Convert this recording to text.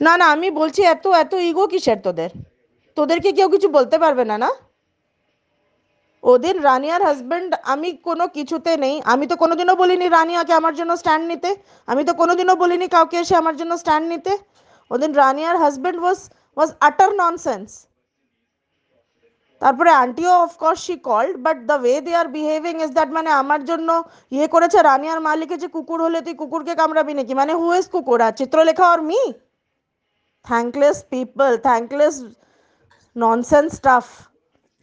না না, আমি বলছি এত এত ইগো কিসের তোদের? তোদেরকে কেউ কিছু বলতে পারবে না না? ওদের রানিয়ার হাজব্যান্ড আমি কোনো কিছুতে নেই। আমি তো কোনোদিনও বলিনি রানিয়াকে আমার জন্য স্ট্যান্ড নিতে। আমি তো কোনোদিনও বলিনি কাউকে এসে আমার জন্য স্ট্যান্ড নিতে। ওদের রানিয়ার হাজব্যান্ড ওয়াজ ওয়াজ আটার ননসেন্স তারপরে আন্টিও of course she called but the way they are behaving is that মানে আমার জন্য ইয়ে করেছে রানিয়ার মালিকে যে কুকুর হলে তুই কুকুরকে কামড়াবি নাকি? মানে হু ইজ কুকুর? আর চিত্রলেখা আর me thankless people, thankless nonsense stuff.